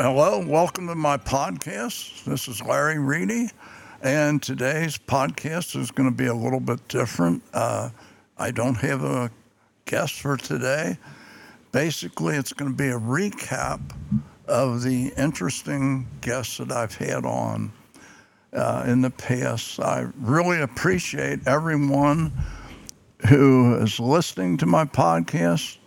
Hello, welcome to my podcast. This is Larry Reidy, and today's podcast is going to be a little bit different. Uh, I don't have a guest for today. Basically, it's going to be a recap of the interesting guests that I've had on uh, in the past. I really appreciate everyone who is listening to my podcast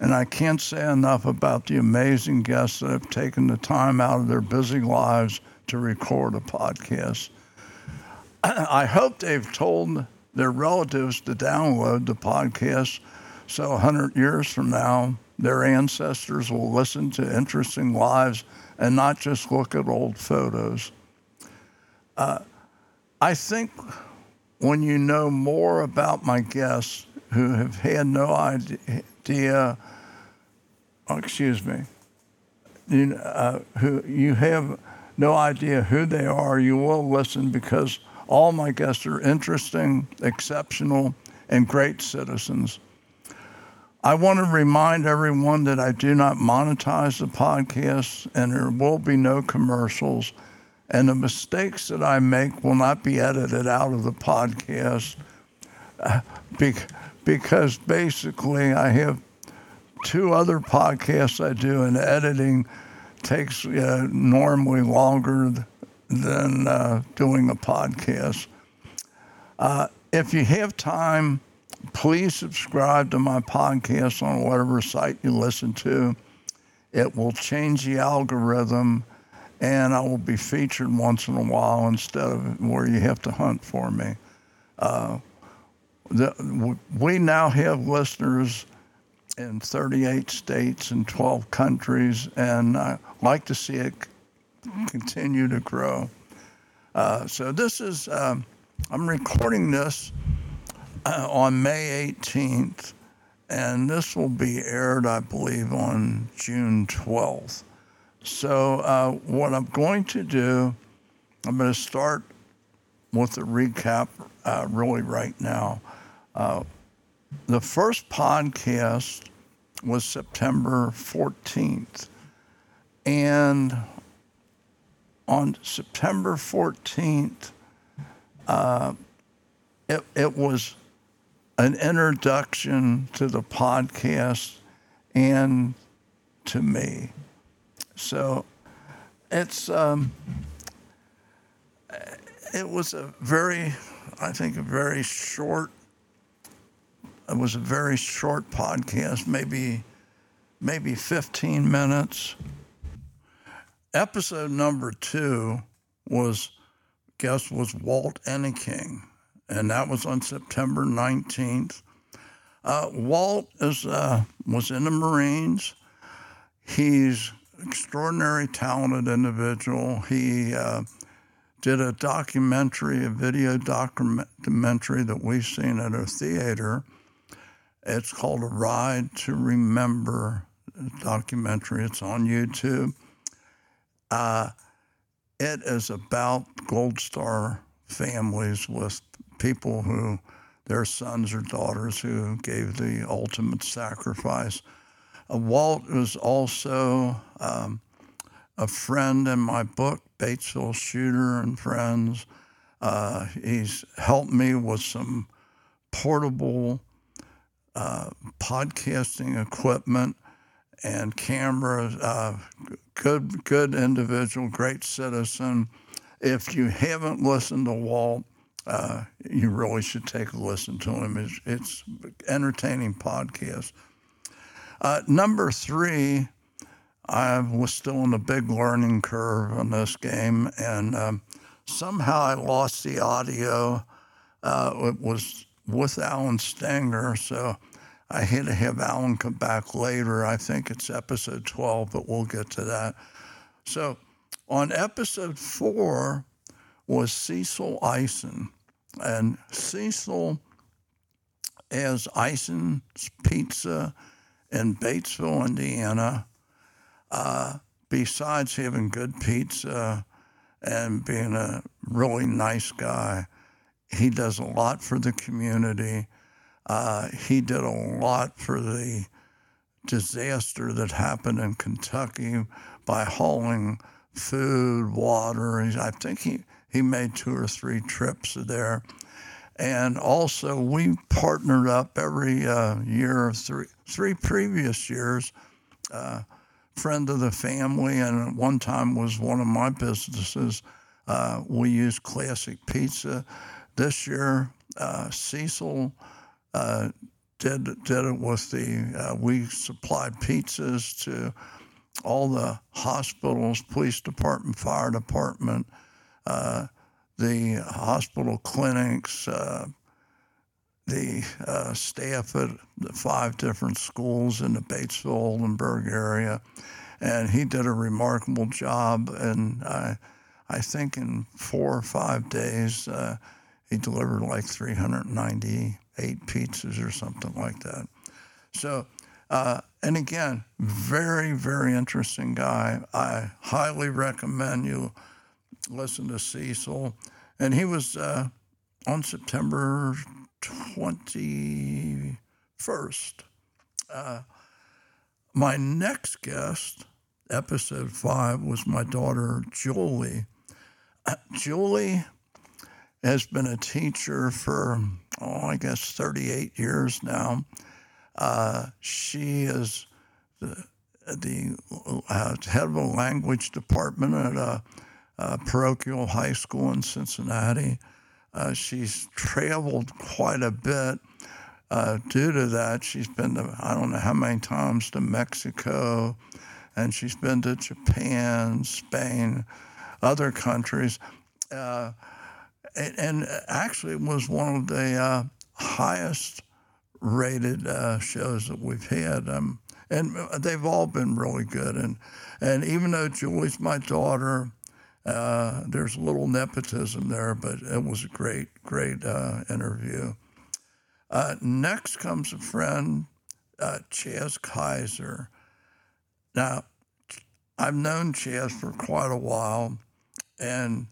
and I can't say enough about the amazing guests that have taken the time out of their busy lives to record a podcast. I hope they've told their relatives to download the podcast so 100 years from now, their ancestors will listen to interesting lives and not just look at old photos. Uh, I think when you know more about my guests who have had no idea idea, oh, excuse me, you, uh, who you have no idea who they are, you will listen because all my guests are interesting, exceptional, and great citizens. I want to remind everyone that I do not monetize the podcast and there will be no commercials. And the mistakes that I make will not be edited out of the podcast. Uh, because basically I have two other podcasts I do, and editing takes uh, normally longer than uh, doing a podcast. Uh, if you have time, please subscribe to my podcast on whatever site you listen to. It will change the algorithm, and I will be featured once in a while instead of where you have to hunt for me. The, we now have listeners in 38 states and 12 countries, and I like to see it continue to grow. Uh, so this is, um, I'm recording this uh, on May 18th, and this will be aired, I believe, on June 12th. So uh, what I'm going to do, I'm going to start with a recap uh, really right now. Uh, the first podcast was September 14th. And on September 14th, uh, it, it was an introduction to the podcast and to me. So it's, um, it was a very, I think, a very short it was a very short podcast, maybe maybe 15 minutes. Episode number two was guest was Walt Enneking, and that was on September 19th. Uh, Walt is uh, was in the Marines. He's extraordinary talented individual. He uh, did a documentary, a video documentary that we've seen at a theater it's called A Ride to Remember documentary. It's on YouTube. Uh, it is about Gold Star families with people who, their sons or daughters who gave the ultimate sacrifice. Uh, Walt was also um, a friend in my book, Batesville Shooter and Friends. Uh, he's helped me with some portable uh, podcasting equipment and cameras. Uh, good, good individual, great citizen. If you haven't listened to Walt, uh, you really should take a listen to him. It's, it's entertaining podcast. Uh, number three, I was still in a big learning curve on this game, and um, somehow I lost the audio. Uh, it was with Alan Stenger. So I had to have Alan come back later. I think it's episode 12, but we'll get to that. So on episode four was Cecil Eisen. And Cecil as Eisen's Pizza in Batesville, Indiana. Uh, besides having good pizza and being a really nice guy, he does a lot for the community. Uh, he did a lot for the disaster that happened in Kentucky by hauling food, water. I think he, he made two or three trips there. And also, we partnered up every uh, year, three, three previous years. Uh, friend of the family, and at one time was one of my businesses. Uh, we used Classic Pizza. This year, uh, Cecil uh, did did it with the. Uh, we supplied pizzas to all the hospitals, police department, fire department, uh, the hospital clinics, uh, the uh, staff at the five different schools in the Batesville Oldenburg area, and he did a remarkable job. And I, I think in four or five days, uh, he delivered like 398 pizzas or something like that. So, uh, and again, very, very interesting guy. I highly recommend you listen to Cecil. And he was uh, on September 21st. Uh, my next guest, episode five, was my daughter, Julie. Uh, Julie has been a teacher for, oh, I guess 38 years now. Uh, she is the, the uh, head of a language department at a, a parochial high school in Cincinnati. Uh, she's traveled quite a bit. Uh, due to that, she's been to, I don't know how many times to Mexico, and she's been to Japan, Spain, other countries. Uh, and actually, it was one of the uh, highest rated uh, shows that we've had. Um, and they've all been really good. And, and even though Julie's my daughter, uh, there's a little nepotism there, but it was a great, great uh, interview. Uh, next comes a friend, uh, Chaz Kaiser. Now, I've known Chaz for quite a while, and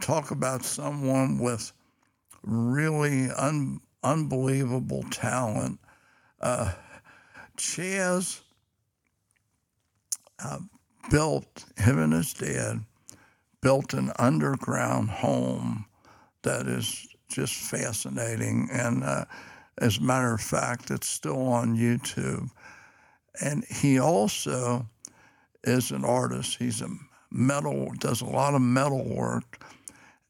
talk about someone with really un- unbelievable talent. Uh, Chaz uh, built, him and his dad, built an underground home that is just fascinating. And uh, as a matter of fact, it's still on YouTube. And he also is an artist. He's a metal, does a lot of metal work.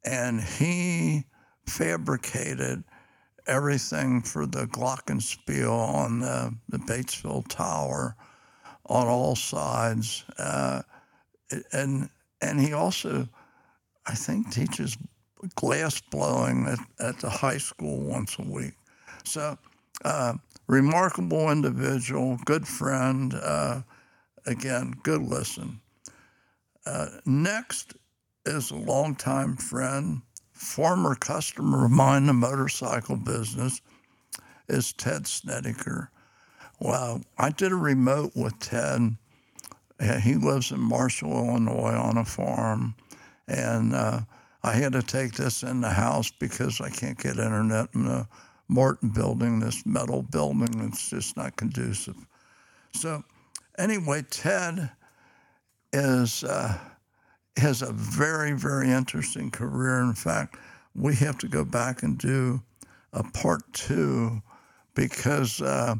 And he fabricated everything for the Glockenspiel on the, the Batesville Tower on all sides. Uh, and and he also, I think, teaches glass blowing at, at the high school once a week. So, uh, remarkable individual, good friend. Uh, again, good listen. Uh, next is a longtime friend, former customer of mine in the motorcycle business, is Ted Snedeker. Well, I did a remote with Ted he lives in Marshall, Illinois, on a farm, and uh, I had to take this in the house because I can't get internet in the Morton building, this metal building. It's just not conducive. So, anyway, Ted is uh, has a very, very interesting career. In fact, we have to go back and do a part two because. Uh,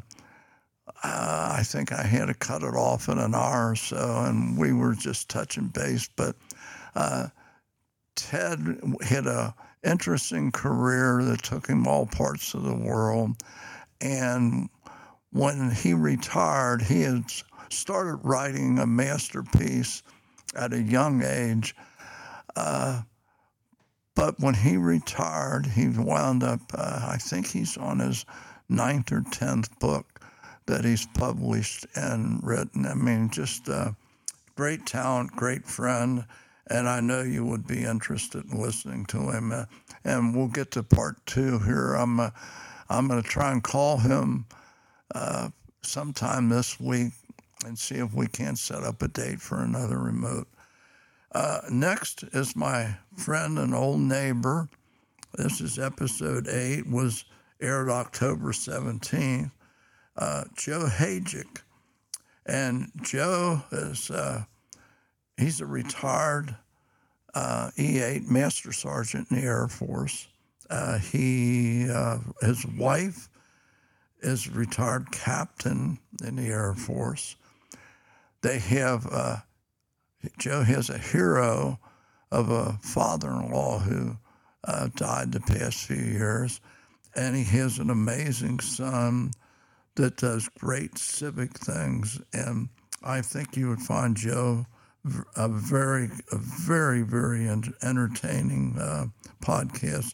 uh, I think I had to cut it off in an hour or so, and we were just touching base. But uh, Ted had a interesting career that took him all parts of the world, and when he retired, he had started writing a masterpiece at a young age. Uh, but when he retired, he wound up, uh, I think he's on his ninth or tenth book that he's published and written. I mean, just uh, great talent, great friend, and I know you would be interested in listening to him. Uh, and we'll get to part two here. I'm uh, I'm going to try and call him uh, sometime this week and see if we can't set up a date for another remote. Uh, next is my friend and old neighbor. This is episode eight. Was aired October 17th uh, Joe Hajic. And Joe is, uh, he's a retired uh, E8 Master Sergeant in the Air Force. Uh, he, uh, his wife is retired captain in the Air Force. They have, uh, Joe has a hero of a father in law who died the past few years. And he has an amazing son that does great civic things. And I think you would find Joe a very, a very, very entertaining uh, podcast.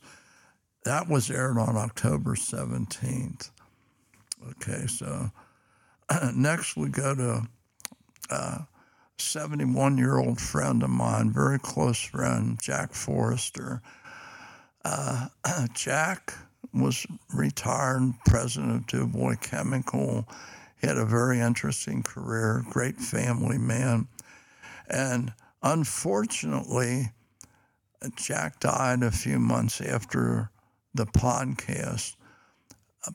That was aired on October 17th. Okay, so next we go to a uh, 71 year old friend of mine, very close friend, Jack Forrester. Uh, Jack was retired president of DuBois Chemical. He had a very interesting career, great family man. And unfortunately, Jack died a few months after the podcast.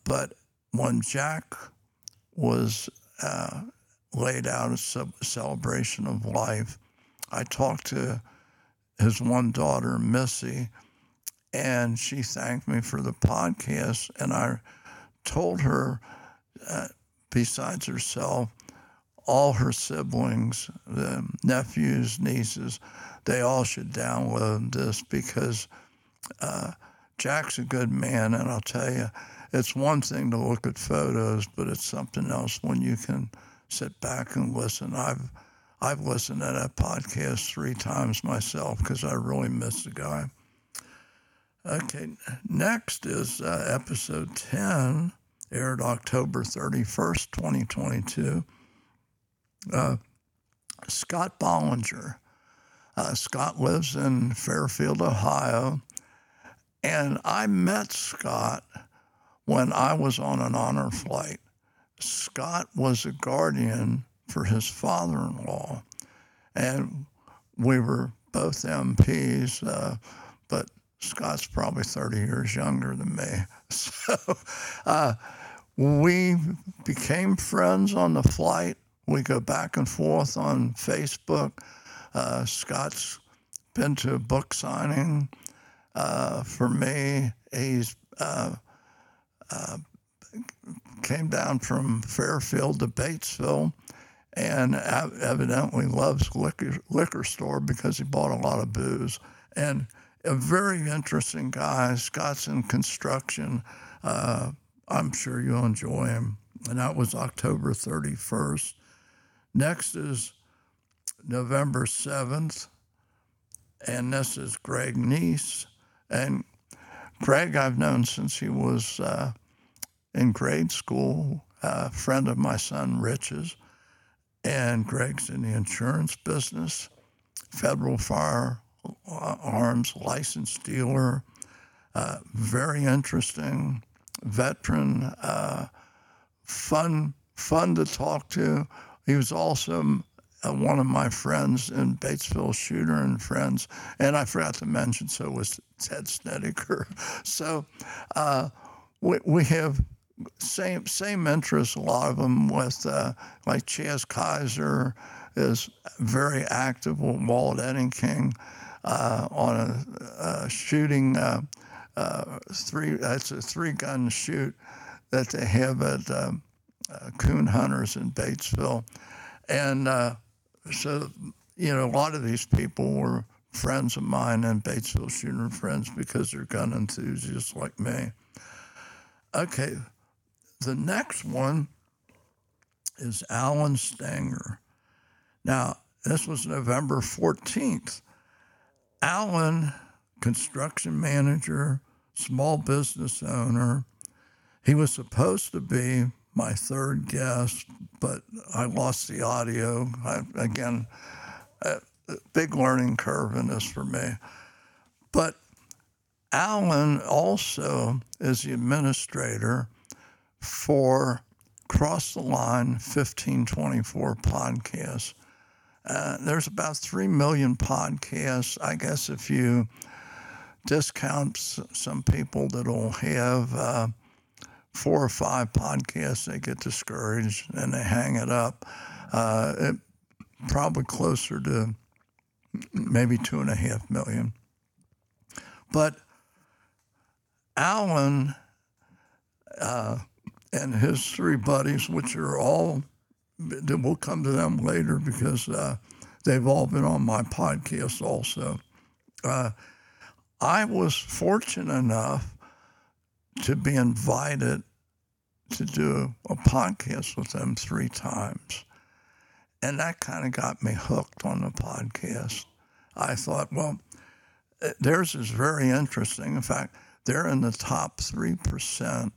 But when Jack was uh, laid out as a celebration of life, I talked to his one daughter, Missy, and she thanked me for the podcast. And I told her, uh, besides herself, all her siblings, the nephews, nieces, they all should download this because uh, Jack's a good man. And I'll tell you, it's one thing to look at photos, but it's something else when you can sit back and listen. I've I've listened to that podcast three times myself because I really miss the guy. Okay, next is uh, episode 10, aired October 31st, 2022. Uh, Scott Bollinger. Uh, Scott lives in Fairfield, Ohio. And I met Scott when I was on an honor flight. Scott was a guardian for his father in law. And we were both MPs, uh, but Scott's probably 30 years younger than me. So uh, we became friends on the flight. We go back and forth on Facebook. Uh, Scott's been to a book signing uh, for me. He's uh, uh, came down from Fairfield to Batesville and evidently loves liquor liquor store because he bought a lot of booze and a very interesting guy. Scott's in construction. Uh, I'm sure you'll enjoy him. And that was October 31st. Next is November 7th, and this is Greg Neese. And Greg, I've known since he was uh, in grade school, a friend of my son Rich's. And Greg's in the insurance business, federal fire arms licensed dealer, uh, very interesting, veteran, uh, fun, fun to talk to. He was also uh, one of my friends in Batesville Shooter and Friends, and I forgot to mention, so was Ted Snedeker. So uh, we, we have same same interests, a lot of them with uh, like Chaz Kaiser is very active with Walt Enneking uh, on a, a shooting uh, uh, three. It's a three-gun shoot that they have at um, uh, coon hunters in Batesville, and so you know a lot of these people were friends of mine and Batesville shooter friends because they're gun enthusiasts like me. Okay, the next one is Alan Stanger. Now, this was November 14th. Alan, construction manager, small business owner, he was supposed to be my third guest, but I lost the audio. I, again, a big learning curve in this for me. But Alan also is the administrator for Cross the Line 1524 podcast. Uh, there's about 3 million podcasts. I guess if you discount some people that'll have uh, four or five podcasts, they get discouraged and they hang it up. Uh, it, probably closer to maybe two and a half million. But Alan uh, and his three buddies, which are all, we'll come to them later because uh, they've all been on my podcast also. Uh, I was fortunate enough to be invited to do a podcast with them three times. And that kind of got me hooked on the podcast. I thought, well, uh, theirs is very interesting. In fact, they're in the top 3%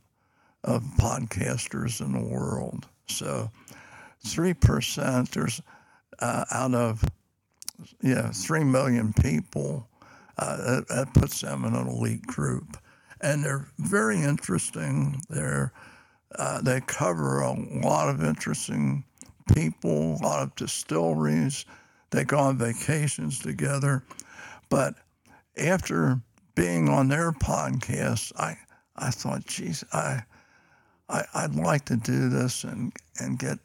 of podcasters in the world. So 3%, there's uh, out of, yeah, 3 million people, uh, that, that puts them in an elite group. And they're very interesting. They're, uh, they cover a lot of interesting people, a lot of distilleries. They go on vacations together. But after being on their podcast, I, I thought, geez, I, I, I'd like to do this and, and get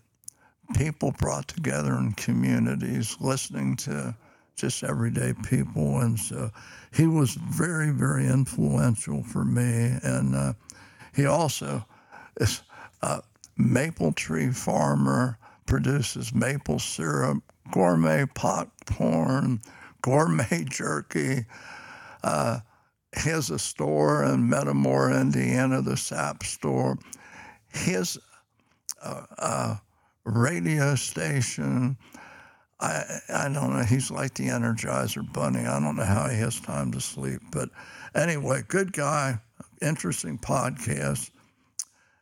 people brought together in communities, listening to just everyday people. And so he was very, very influential for me. And uh, he also is a maple tree farmer, produces maple syrup, gourmet popcorn, gourmet jerky. Uh, has a store in Metamora, Indiana, the SAP store. His uh, uh, radio station, I, I don't know, he's like the Energizer Bunny. I don't know how he has time to sleep. But anyway, good guy, interesting podcast.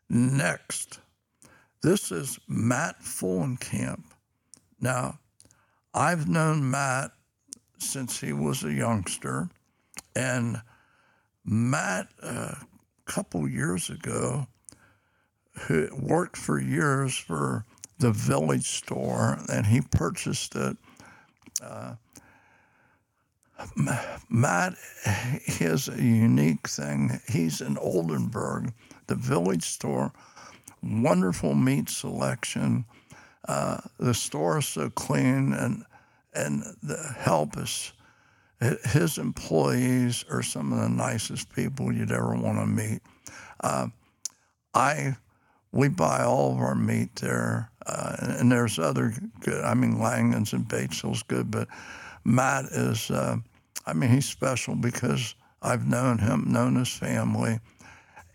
Next, this is Matt Fullenkamp. Now, I've known Matt since he was a youngster, and Matt, a uh, couple years ago, who worked for years for the village store, and he purchased it. Uh, Matt has a unique thing. He's in Oldenburg, the village store, wonderful meat selection. Uh, the store is so clean, and and the help is his employees are some of the nicest people you'd ever want to meet. Uh, I we buy all of our meat there, uh, and there's other good. I mean, Langen's and Batesville's good, but Matt is. Uh, I mean, he's special because I've known him, known his family,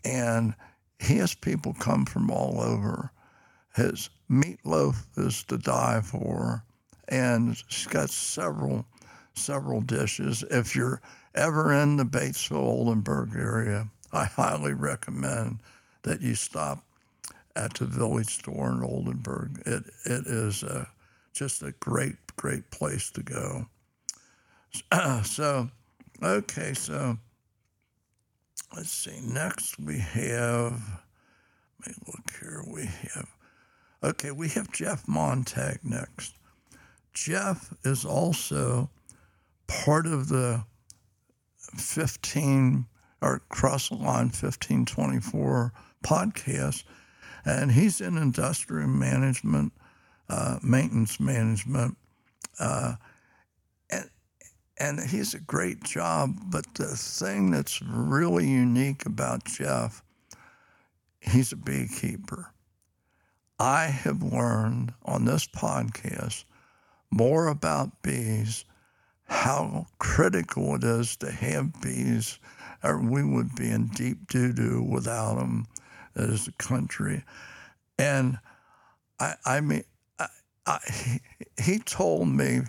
and he has people come from all over. His meatloaf is to die for, and he's got several several dishes. If you're ever in the Batesville Oldenburg area, I highly recommend that you stop at the village store in Oldenburg. It it is a, just a great great place to go. so, okay, so let's see. Next we have. Let me look here. We have. Okay, we have Jeff Montag next. Jeff is also part of the 15 or Cross the Line 1524 podcast, and he's in industrial management, uh, maintenance management, uh, and and he's a great job. But the thing that's really unique about Jeff, he's a beekeeper. I have learned on this podcast more about bees how critical it is to have bees, or we would be in deep doo doo without them as a country. And I, I mean, I, I, he told me,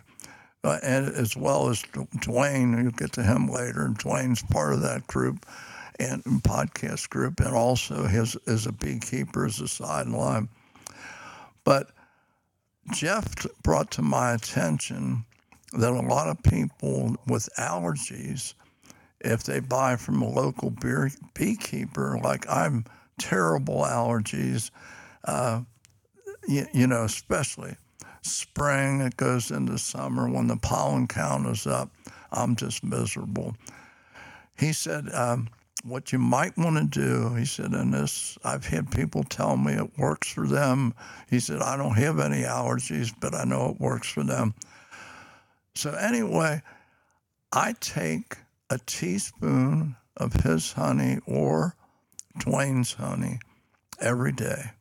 uh, and as well as Dwayne, you'll get to him later, and Dwayne's part of that group and podcast group, and also his as a beekeeper as a sideline. But Jeff brought to my attention that a lot of people with allergies, if they buy from a local beer, beekeeper, like I'm terrible allergies, uh, you, you, know, especially spring, it goes into summer when the pollen count is up, I'm just miserable. He said, um, what you might want to do, he said, and this, I've had people tell me it works for them. He said, I don't have any allergies, but I know it works for them. So, anyway, I take a teaspoon of his honey or Dwayne's honey every day.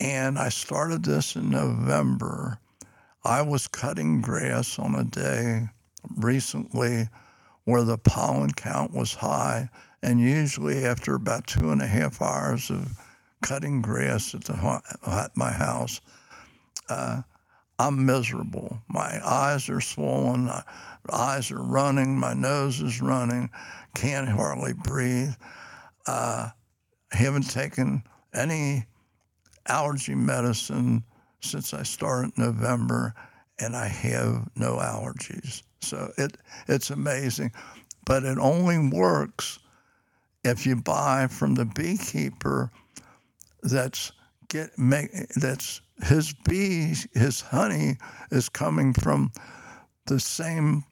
And I started this in November. I was cutting grass on a day recently where the pollen count was high. And usually, after about two and a half hours of cutting grass at, the, at my house, uh, I'm miserable. My eyes are swollen, my eyes are running, my nose is running, can't hardly breathe. Uh, haven't taken any allergy medicine since I started November, and I have no allergies. So it it's amazing, but it only works if you buy from the beekeeper that's get make that's his bees his honey is coming from the same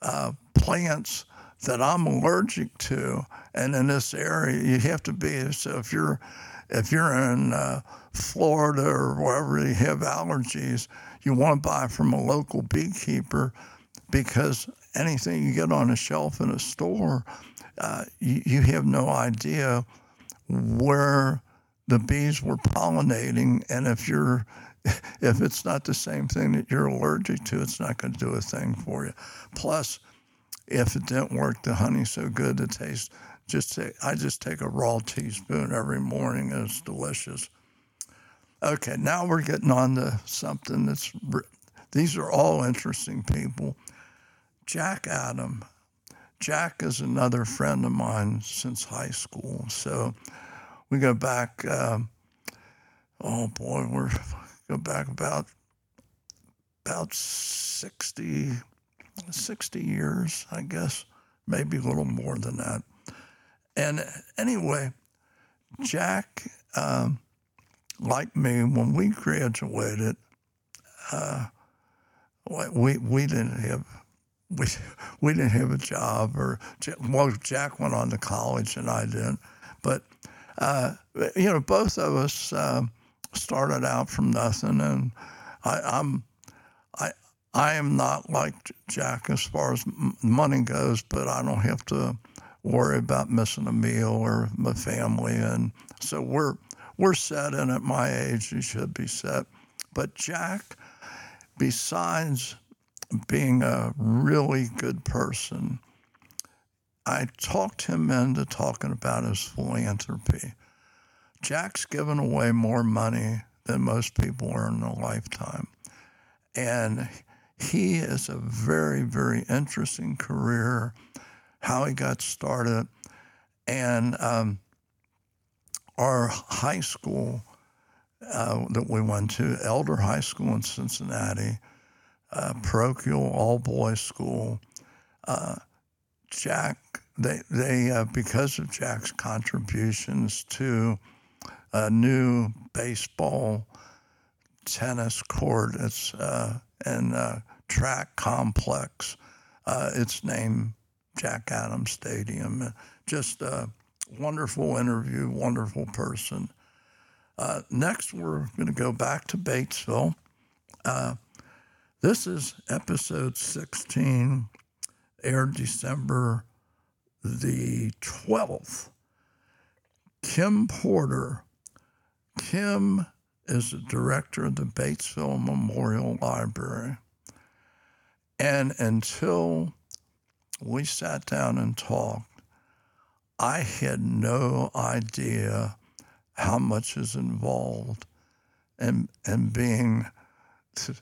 uh, plants that I'm allergic to, and in this area you have to be. So if you're if you're in uh, Florida or wherever you have allergies, you want to buy from a local beekeeper because anything you get on a shelf in a store, uh, you, you have no idea where the bees were pollinating, and if you're if it's not the same thing that you're allergic to, it's not going to do a thing for you. Plus, if it didn't work, the honey's so good the taste. Just take, I just take a raw teaspoon every morning, and it's delicious. Okay, now we're getting on to something that's. These are all interesting people. Jack Adam. Jack is another friend of mine since high school. So we go back. Um, oh boy, we're go back about about 60, 60 years, I guess, maybe a little more than that. And anyway, Jack, um, like me, when we graduated, uh, we we didn't have we we didn't have a job or well Jack went on to college and I didn't but uh, you know both of us uh, started out from nothing and I, I'm I am not like Jack as far as money goes but I don't have to worry about missing a meal or my family and so we're we're set and at my age you should be set but Jack besides being a really good person, I talked him into talking about his philanthropy. Jack's given away more money than most people earn in a lifetime. And he has a very, very interesting career, how he got started. And um, our high school uh, that we went to, Elder High School in Cincinnati, uh, parochial all boys school. Uh, Jack, they, they uh, because of Jack's contributions to a new baseball, tennis court, it's uh, and track complex. Uh, it's named Jack Adams Stadium. Just a wonderful interview, wonderful person. Uh, next, we're going to go back to Batesville. Uh, this is episode 16, aired December the 12th. Kim Porter. Kim is the director of the Batesville Memorial Library. And until we sat down and talked, I had no idea how much is involved in, in being to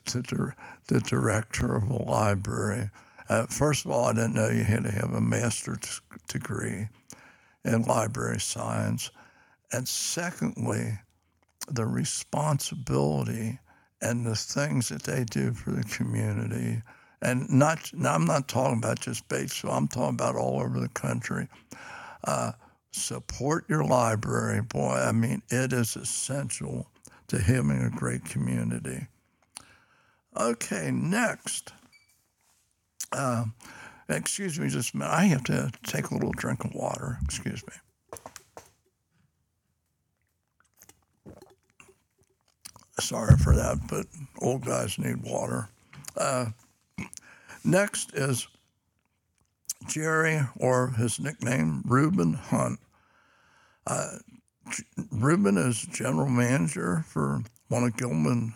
the director of a library. Uh, first of all, I didn't know you had to have a master's degree in library science. And secondly, the responsibility and the things that they do for the community. And not, I'm not talking about just Batesville, I'm talking about all over the country. Uh, support your library. Boy, I mean, it is essential to having a great community. Okay, next. Uh, Excuse me just a minute. I have to take a little drink of water. Excuse me. Sorry for that, but old guys need water. Uh, next is Jerry, or his nickname, Reuben Hunt. Uh, Reuben is general manager for one of Gilman's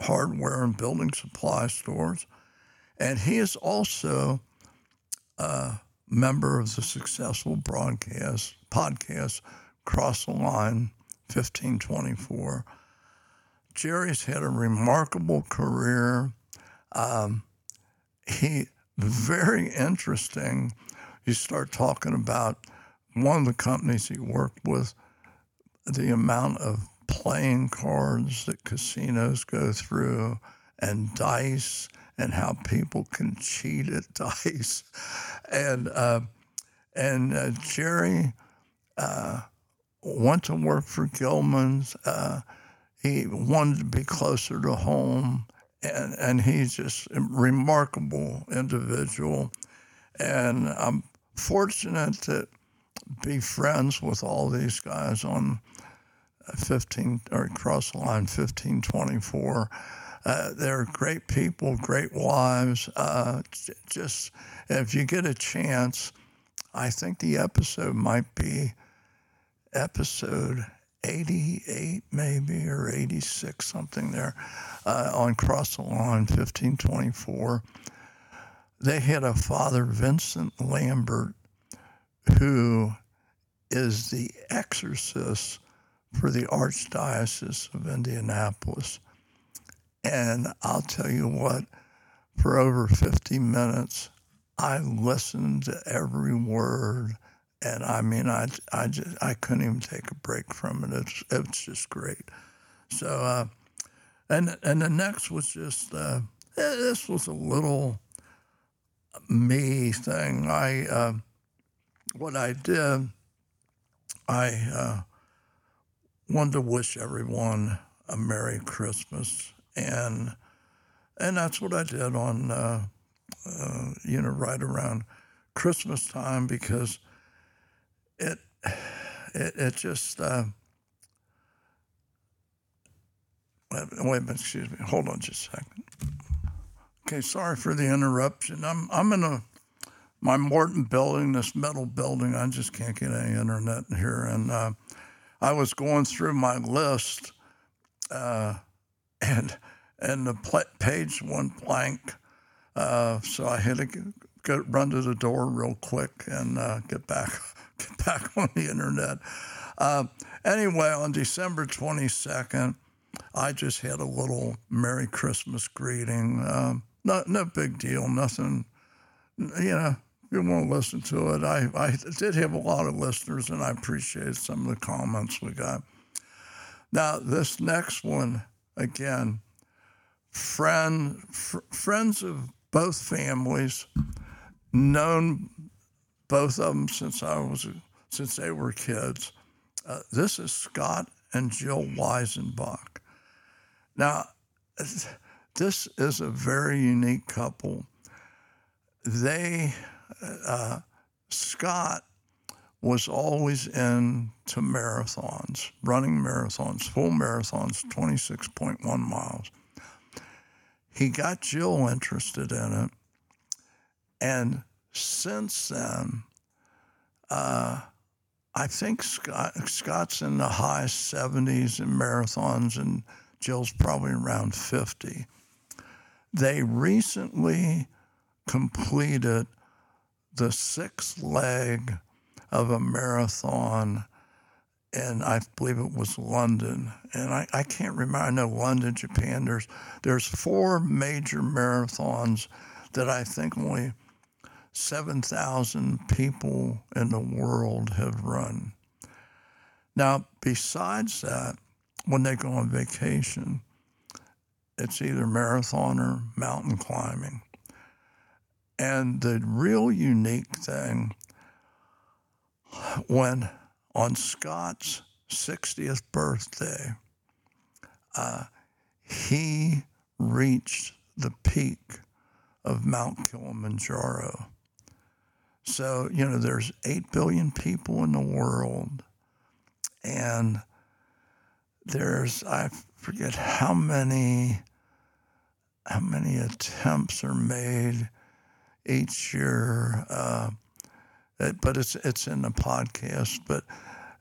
hardware and building supply stores. And he is also a member of the successful broadcast podcast Cross the Line 1524. Jerry's had a remarkable career. Um, he very interesting. You start talking about one of the companies he worked with, the amount of playing cards that casinos go through, and dice, and how people can cheat at dice, and uh, and uh, Jerry uh, went to work for Gilman's. Uh, he wanted to be closer to home, and and he's just a remarkable individual, and I'm fortunate to be friends with all these guys on 15 or cross line 1524. Uh, they're great people, great wives. Uh, just if you get a chance, I think the episode might be episode 88, maybe, or 86, something there, uh, on Cross the Line 1524. They had a father, Vincent Lampert, who is the exorcist for the Archdiocese of Indianapolis. And I'll tell you what, for over 50 minutes, I listened to every word. And I mean, I, I, just, I couldn't even take a break from it. It's, it's just great. So, uh, and, and the next was just, uh, this was a little me thing. I, uh, what I did, I, uh, wanted to wish everyone a Merry Christmas, and and that's what I did on uh, uh, you know right around Christmas time because it it, it just uh, wait excuse me, hold on just a second. Okay, sorry for the interruption. I'm I'm in a my Morton building, this metal building. I just can't get any internet here, and uh, I was going through my list, uh, and and the pl- page went blank, uh, so I had to get, run to the door real quick and uh, get back get back on the internet. Uh, anyway, on December twenty second, I just had a little Merry Christmas greeting. Um, no, no big deal, nothing. You know, you want to listen to it. I, I did have a lot of listeners, and I appreciate some of the comments we got. Now, this next one, again, friend, fr- friends of both families, known both of them since I was since they were kids. Uh, this is Scott and Jill Weisenbach. Now, this is a very unique couple. They uh, Scott was always into marathons, running marathons, full marathons, 26.1 miles. He got Jill interested in it. And since then, uh, I think Scott, Scott's in the high 70s in marathons, and Jill's probably around 50. They recently completed the sixth leg of a marathon, and I believe it was London. And I, I can't remember. I know London, Japan. There's there's four major marathons that I think only seven thousand people in the world have run. Now, besides that, when they go on vacation, it's either marathon or mountain climbing. And the real unique thing, when on Scott's 60th birthday, uh, he reached the peak of Mount Kilimanjaro. So, you know, there's 8 billion people in the world. And there's, I forget how many, how many attempts are made each year. Uh, but it's it's in the podcast. But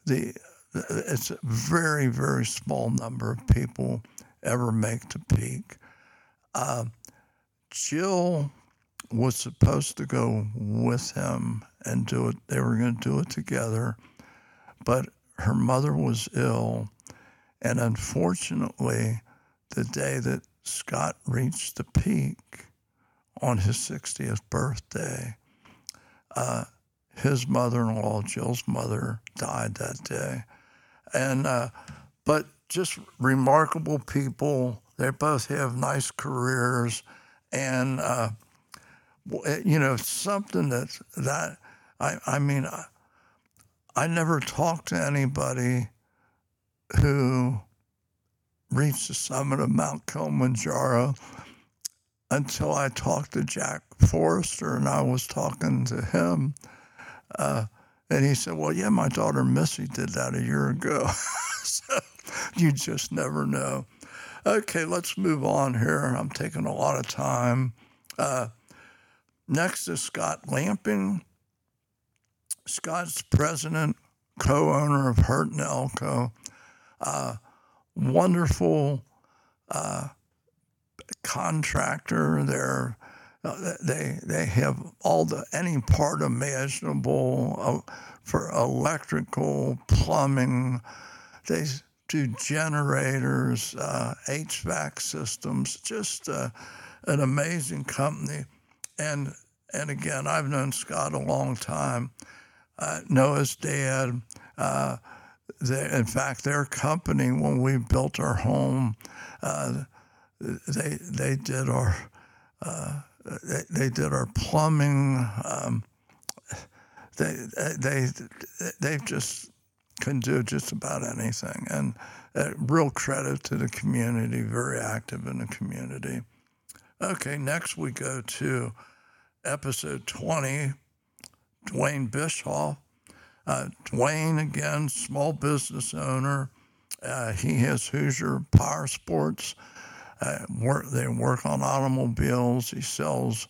the it's a very very small number of people ever make the peak. Uh, Jill was supposed to go with him and do it. They were going to do it together, but her mother was ill, and unfortunately, the day that Scott reached the peak on his 60th birthday, uh, his mother-in-law, Jill's mother, died that day, and uh, but just remarkable people. They both have nice careers, and uh, you know something that that I I mean I, I never talked to anybody who reached the summit of Mount Kilimanjaro until I talked to Jack Forrester, and I was talking to him. Uh, and he said, Well, yeah, my daughter Missy did that a year ago. so you just never know. Okay, let's move on here. I'm taking a lot of time. Uh, next is Scott Lamping. Scott's president, co owner of Hurt and Elko. Uh, wonderful uh, contractor. They're uh, they they have all the any part imaginable uh, for electrical, plumbing. They do generators, uh, HVAC systems. Just uh, an amazing company. And and again, I've known Scott a long time. Uh, know his dad. Uh, they, in fact, their company when we built our home, they they did our they, they did our plumbing. Um, they they they just can do just about anything, and uh, real credit to the community. Very active in the community. Okay, next we go to episode twenty. Dwayne Bischoff. Uh, Dwayne again, small business owner. Uh, he has Hoosier Power Sports. Uh, work, they work on automobiles. He sells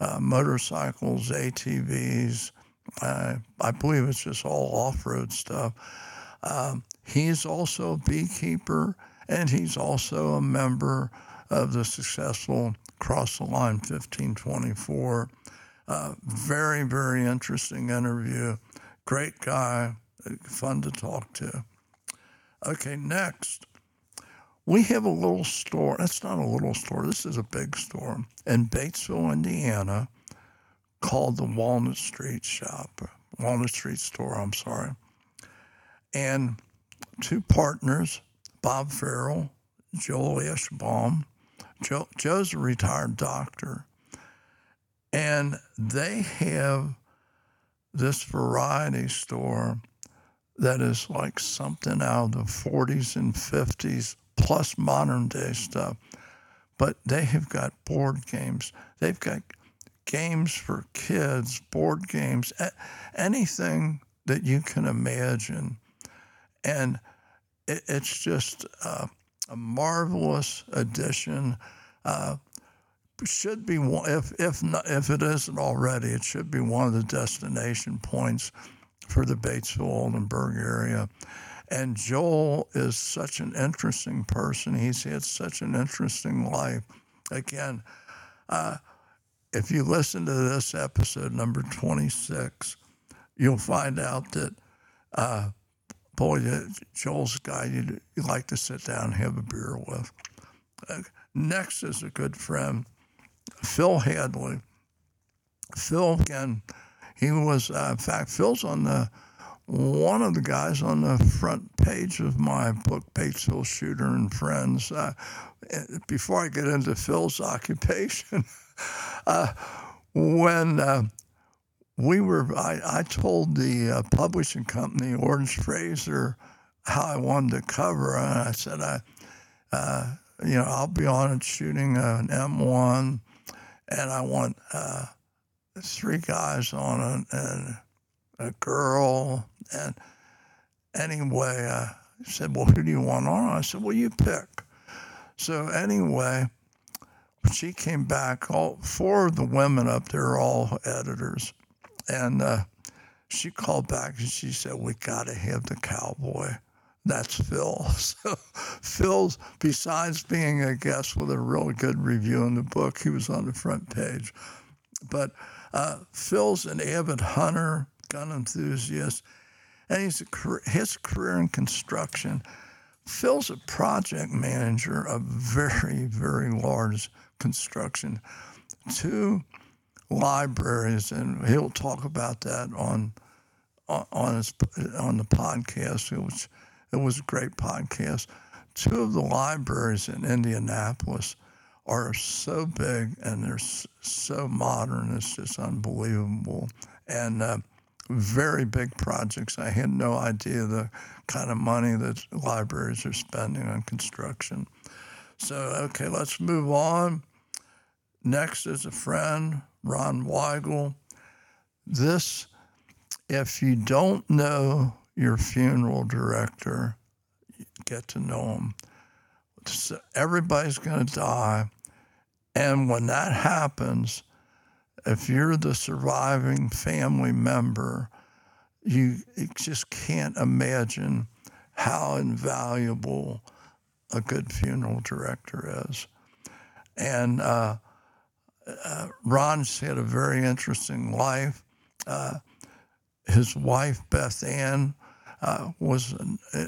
uh, motorcycles, ATVs. Uh, I believe it's just all off road stuff. Um, he's also a beekeeper and he's also a member of the successful Cross the Line 1524. Uh, very, very interesting interview. Great guy, fun to talk to. Okay, next we have a little store. That's not a little store. This is a big store in Batesville, Indiana, called the Walnut Street Shop, Walnut Street Store. I'm sorry. And two partners, Bob Farrell, Joel Ashbaum. Joe, Joe's a retired doctor, and they have this variety store that is like something out of the 40s and 50s plus modern day stuff. But they have got board games. They've got games for kids, board games, anything that you can imagine. And it's just uh, a marvelous addition. Uh, should be if if not, if it isn't already, it should be one of the destination points for the Batesville Oldenburg area. And Joel is such an interesting person. He's had such an interesting life. Again, uh, if you listen to this episode, number 26, you'll find out that, uh, boy, Joel's a guy you'd, you'd, like to sit down and have a beer with. Uh, next is a good friend, Phil Hadley. Phil, again, he was, uh, in fact, Phil's on the one of the guys on the front page of my book, Batesville Shooter and Friends, uh, before I get into Phil's occupation, uh, when uh, we were, I, I told the uh, publishing company, Orange Frazer, how I wanted to cover, and I said, I, uh, you know, I'll be on it shooting an M1, and I want uh, three guys on it and a girl. And anyway, I said, Well, who do you want on? I said, Well, you pick. So anyway, she came back. All four of the women up there are all editors, and uh, she called back and she said, "We got to have the cowboy." That's Phil. So Phil's besides being a guest with a really good review in the book, he was on the front page. But uh, Phil's an avid hunter, gun enthusiast, and he's his career in construction. Phil's a project manager of very, very large construction, two libraries, and he'll talk about that on on his on the podcast. It was it was a great podcast. Two of the libraries in Indianapolis are so big and they're so modern. It's just unbelievable. And uh, very big projects. I had no idea the kind of money that libraries are spending on construction. So, okay, let's move on. Next is a friend, Ron Weigel. This, if you don't know your funeral director, get to know him. Everybody's going to die. And when that happens, if you're the surviving family member, you just can't imagine how invaluable a good funeral director is. And uh, uh, Ron's had a very interesting life. Uh, his wife, Beth Ann, uh, was an, uh,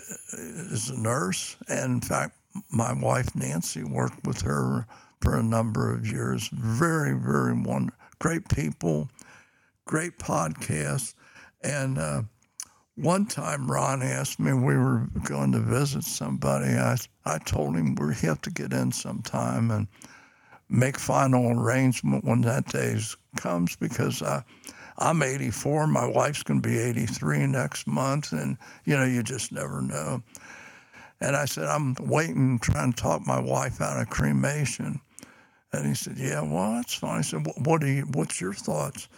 is a nurse, and in fact, my wife Nancy worked with her for a number of years. Very, very one great people, great podcast, and uh, one time Ron asked me we were going to visit somebody. I I told him we have to get in sometime and make final arrangement when that day comes because I, I'm 84. My wife's going to be 83 next month, and you know you just never know. And I said I'm waiting, trying to talk my wife out of cremation. And he said, "Yeah, well, that's fine." I said, "What do you? What's your thoughts?"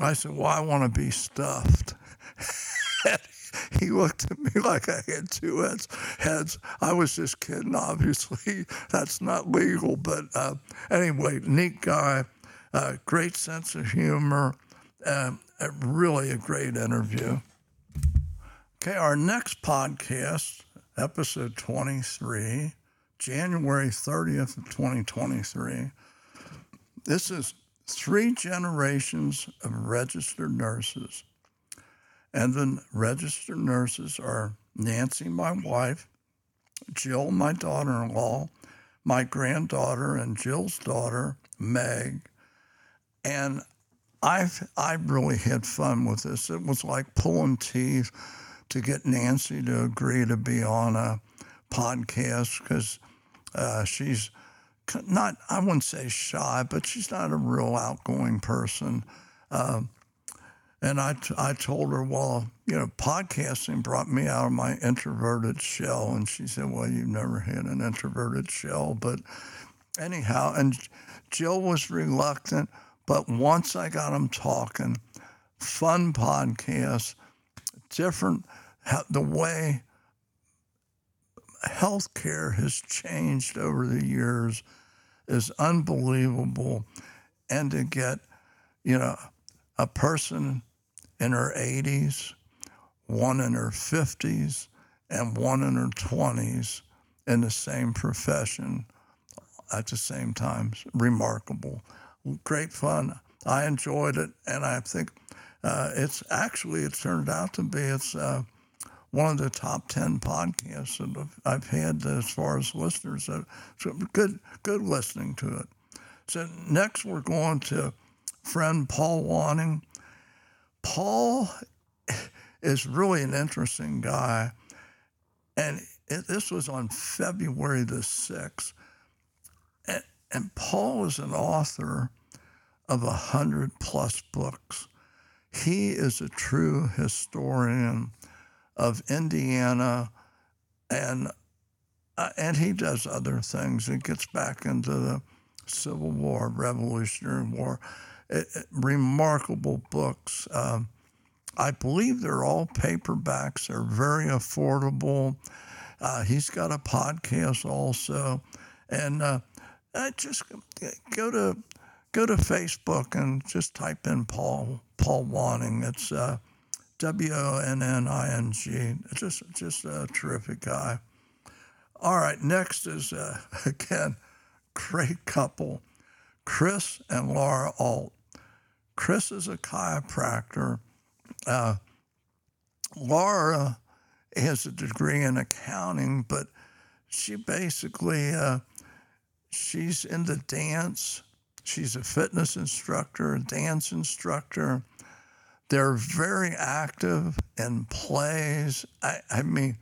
I said, "Well, I want to be stuffed." he looked at me like I had two heads. heads. I was just kidding, obviously. That's not legal. But uh, anyway, neat guy, uh, great sense of humor, uh, really a great interview. Okay, our next podcast, episode 23, January 30th of 2023. This is three generations of registered nurses and the registered nurses are Nancy, my wife, Jill, my daughter in law, my granddaughter, and Jill's daughter, Meg. And I've I really had fun with this. It was like pulling teeth to get Nancy to agree to be on a podcast because uh, she's not I wouldn't say shy, but she's not a real outgoing person. Uh, and I, t- I told her, well, you know, podcasting brought me out of my introverted shell. And she said, well, you've never had an introverted shell. But anyhow, and Jill was reluctant. But once I got them talking, fun podcast, different, the way healthcare has changed over the years is unbelievable. And to get, you know, a person in her 80s, one in her 50s, and one in her 20s in the same profession at the same time. Remarkable. Great fun. I enjoyed it, and I think uh, it's actually, it turned out to be, it's uh, one of the top 10 podcasts that I've had as far as listeners. So good, good listening to it. So next we're going to friend Paul Wonning Paul is really an interesting guy. And it, this was on February the 6th. And, and Paul is an author of a hundred plus books. He is a true historian of Indiana, and uh, and he does other things. He gets back into the Civil War, Revolutionary War remarkable books. Um, I believe they're all paperbacks. They're very affordable. Uh, he's got a podcast also, and uh, just go to go to Facebook and just type in Paul Paul Wonning. It's uh, W O N N I N G. Just just a terrific guy. All right, next is uh, again great couple, Chris and Laura Alt. Chris is a chiropractor. Uh, Laura has a degree in accounting, but she basically uh, she's into dance. She's a fitness instructor, a dance instructor. They're very active in plays. I, I mean,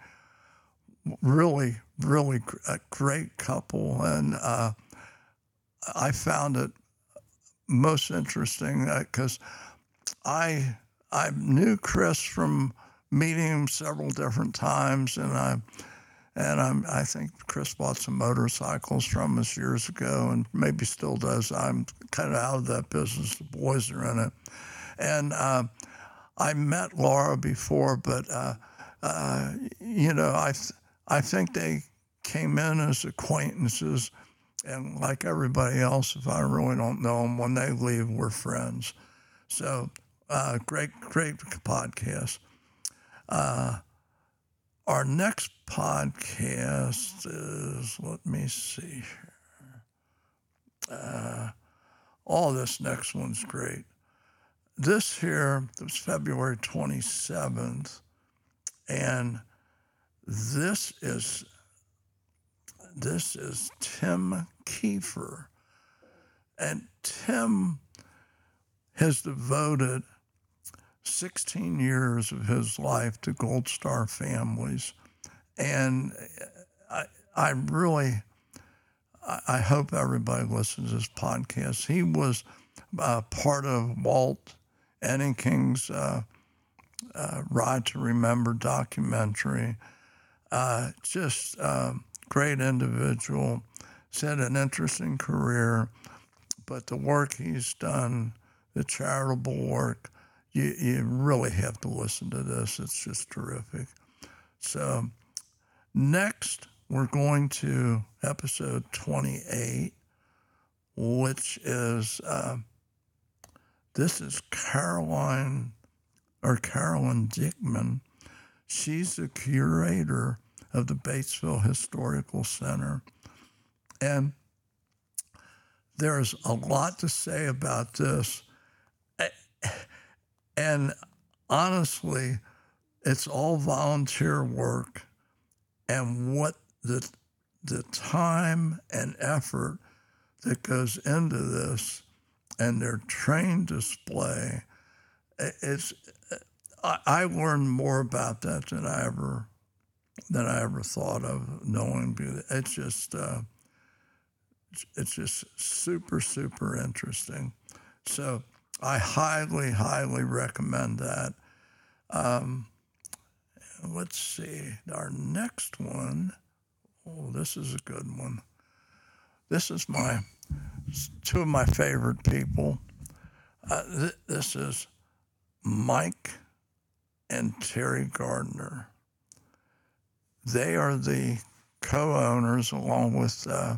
really, really a great couple, and uh, I found it most interesting because uh, I I knew Chris from meeting him several different times, and I and I'm, I think Chris bought some motorcycles from us years ago, and maybe still does. I'm kind of out of that business. The boys are in it, and uh, I met Laura before, but uh, uh, you know, I I think they came in as acquaintances, and like everybody else, if I really don't know them, when they leave, we're friends. So, uh, great, great podcast. Uh, our next podcast is, let me see here. Uh, all this next one's great. This here was February 27th, and this is this is Tim Kiefer. And Tim has devoted 16 years of his life to Gold Star families. And I, I really, I hope everybody listens to this podcast. He was uh, part of Walt Enneking's uh, uh, Ride to Remember documentary. Uh, just a great individual. He's had an interesting career, but the work he's done, the charitable work, you, you really have to listen to this. It's just terrific. So, next, we're going to episode 28, which is uh, this is Caroline or Carolyn Dickman. She's the curator of the Batesville Historical Center. And there's a lot to say about this. And honestly, it's all volunteer work. And what the, the time and effort that goes into this and their train display, it's, I, I learned more about that than I ever than I ever thought of knowing. It's just uh, it's just super super interesting. So I highly highly recommend that. Um, let's see our next one. Oh, this is a good one. This is my two of my favorite people. Uh, th- this is Mike and Terry Gardner. They are the co owners, along with uh,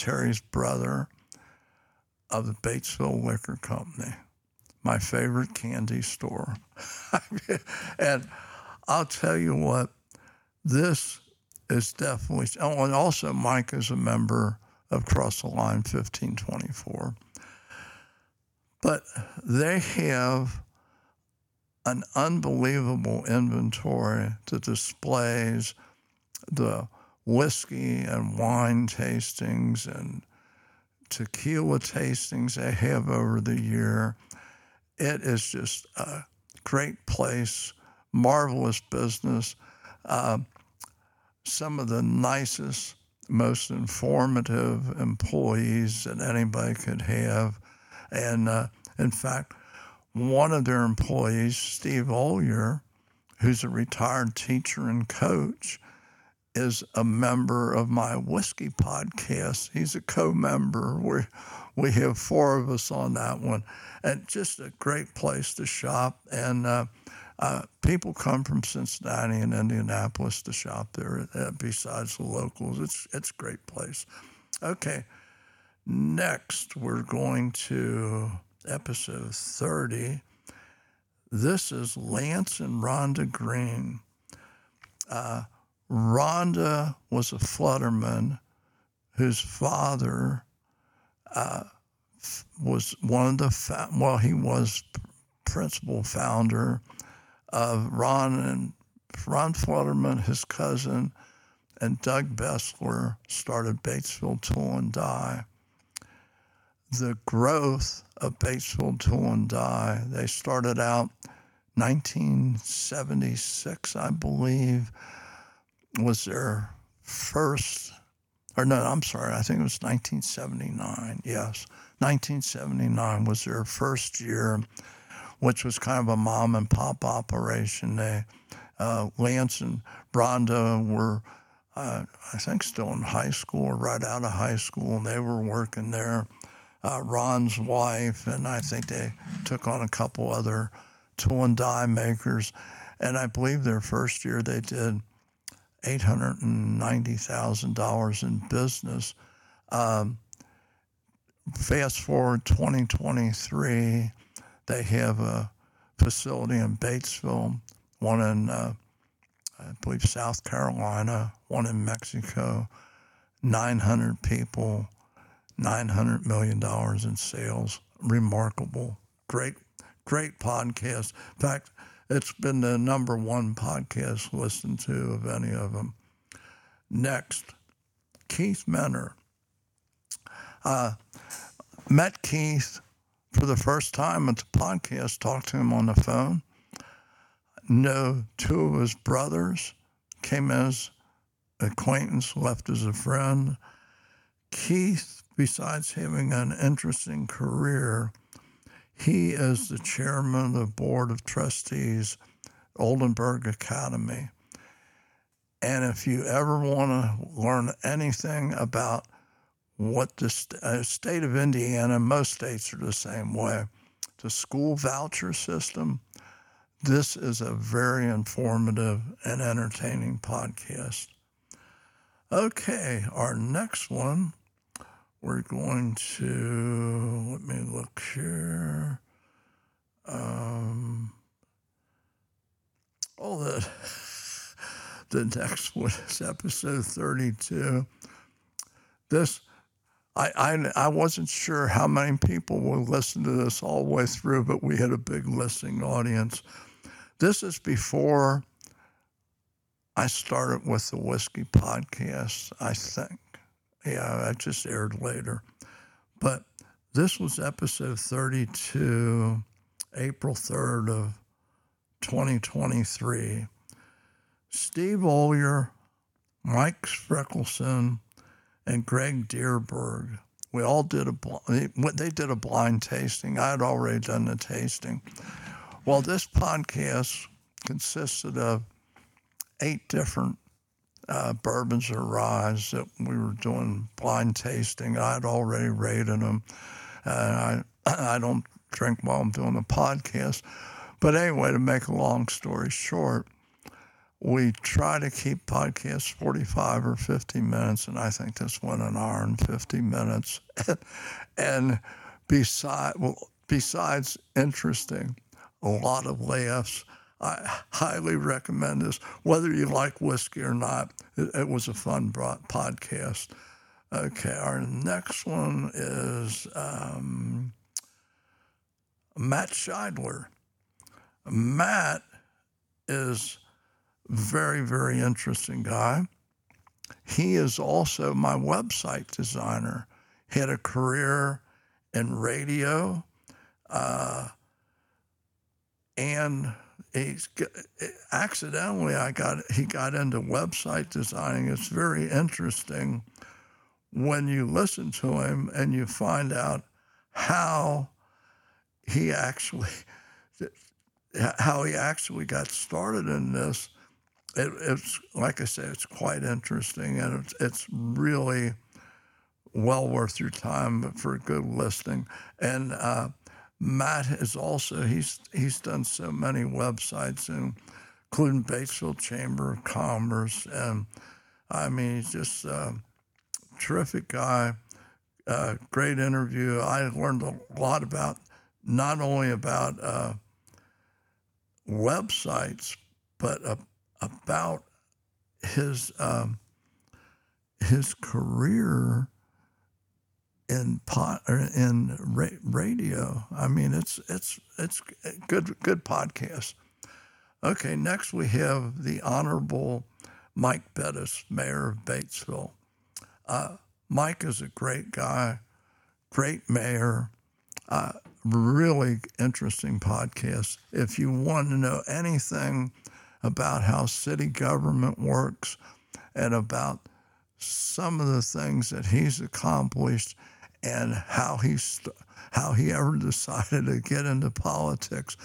Terry's brother, of the Batesville Liquor Company, my favorite candy store. and I'll tell you what, this is definitely, oh, and also Mike is a member of Cross the Line 1524. But they have an unbelievable inventory that displays the whiskey and wine tastings and tequila tastings they have over the year. It is just a great place, marvelous business. Uh, some of the nicest, most informative employees that anybody could have. And uh, in fact, one of their employees, Steve Ollier, who's a retired teacher and coach, is a member of my whiskey podcast. He's a co-member. We we have four of us on that one, and just a great place to shop. And uh, uh, people come from Cincinnati and Indianapolis to shop there. Uh, besides the locals, it's it's a great place. Okay, next we're going to episode thirty. This is Lance and Rhonda Green. Rhonda was a Fledderman whose father uh, was one of the well, he was principal founder of Ron and Ron Fledderman, his cousin, and Doug Bessler started Batesville Tool and Die. The growth of Batesville Tool and Die, they started out 1976, I believe was their first, or no, I'm sorry, I think it was 1979. Yes, 1979 was their first year, which was kind of a mom and pop operation. They, uh, Lance and Rhonda were, uh, I think, still in high school or right out of high school, and they were working there. Uh, Ron's wife, and I think they took on a couple other tool and die makers. And I believe their first year they did $890,000 in business. Um, fast forward 2023, they have a facility in Batesville, one in, uh, I believe, South Carolina, one in Mexico, 900 people, $900 million in sales. Remarkable. Great, great podcast. In fact, it's been the number one podcast listened to of any of them. Next, Keith Menner. Uh, met Keith for the first time at the podcast, talked to him on the phone. Know two of his brothers, came as acquaintance, left as a friend. Keith, besides having an interesting career, he is the chairman of the board of trustees, Oldenburg Academy. And if you ever want to learn anything about what the uh, state of Indiana, most states are the same way, the school voucher system, this is a very informative and entertaining podcast. Okay, our next one we're going to, let me look here. Um, oh, the, the next one is episode 32. This, I, I, I wasn't sure how many people will listen to this all the way through, but we had a big listening audience. This is before I started with the Whiskey Podcast, I think. Yeah, that just aired later. But this was episode 32, April 3rd of 2023. Steve Ollier, Mike Freckelson, and Greg Deerberg. We all did a they did a blind tasting. I had already done the tasting. Well, this podcast consisted of eight different uh, bourbons or ryes that we were doing blind tasting. I'd already rated them. And I, I don't drink while I'm doing the podcast. But anyway, to make a long story short, we try to keep podcasts 45 or 50 minutes, and I think this went an hour and 50 minutes. and beside, well, besides interesting, a lot of laughs I highly recommend this. Whether you like whiskey or not, it, it was a fun podcast. Okay, our next one is um, Matt Scheidler. Matt is very, very interesting guy. He is also my website designer. He had a career in radio uh, and he's accidentally I got he got into website designing. It's very interesting when you listen to him and you find out how he actually how he actually got started in this. it, it's like I say, it's quite interesting, and it's, it's really well worth your time for good listening. And uh, Matt is also he's he's done so many websites, including Batesville Chamber of Commerce, and I mean he's just a terrific guy. Great interview. I learned a lot about not only about uh, websites, but uh, about his um, his career in pot or in ra- radio. I mean, it's it's it's good good podcast. Okay, next we have the Honorable Mike Bettice, Mayor of Batesville. Uh, Mike is a great guy, great mayor. Uh, really interesting podcast. If you want to know anything about how city government works and about some of the things that he's accomplished and how he st- how he ever decided to get into politics.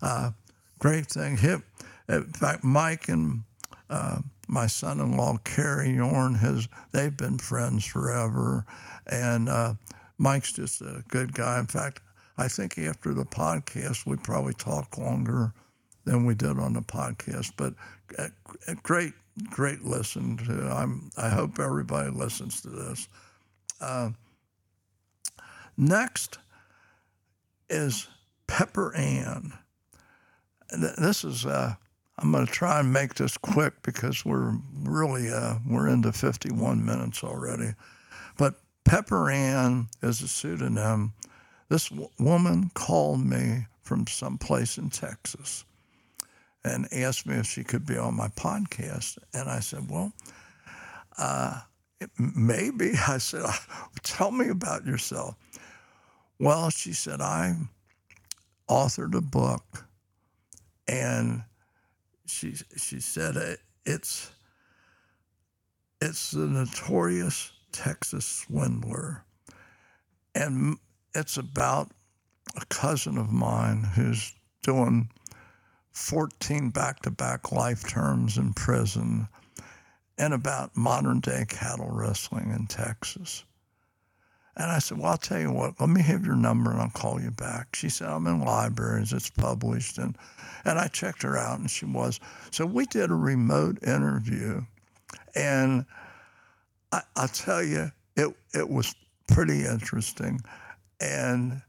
Uh, great thing. Hip. In fact, Mike and uh, my son-in-law Kerry Yorn has they've been friends forever, and uh, Mike's just a good guy. In fact, I think after the podcast we probably talk longer than we did on the podcast. But a, a great, great listen to. I'm. I hope everybody listens to this. Uh, next is Pepper Ann. This is. Uh, I'm going to try and make this quick because we're really uh, we're into 51 minutes already. But Pepper Ann is a pseudonym. This w- woman called me from someplace in Texas and asked me if she could be on my podcast. And I said, Well, uh, maybe. I said, Tell me about yourself. Well, she said, I authored a book, and she she said it's it's the notorious Texas swindler, and it's about a cousin of mine who's doing 14 back to back life terms in prison, and about modern day cattle wrestling in Texas. And I said, Well, I'll tell you what, let me have your number and I'll call you back. She said, I'm in libraries, it's published. And, and I checked her out and she was. So we did a remote interview. And I, I'll tell you, it, it was pretty interesting. And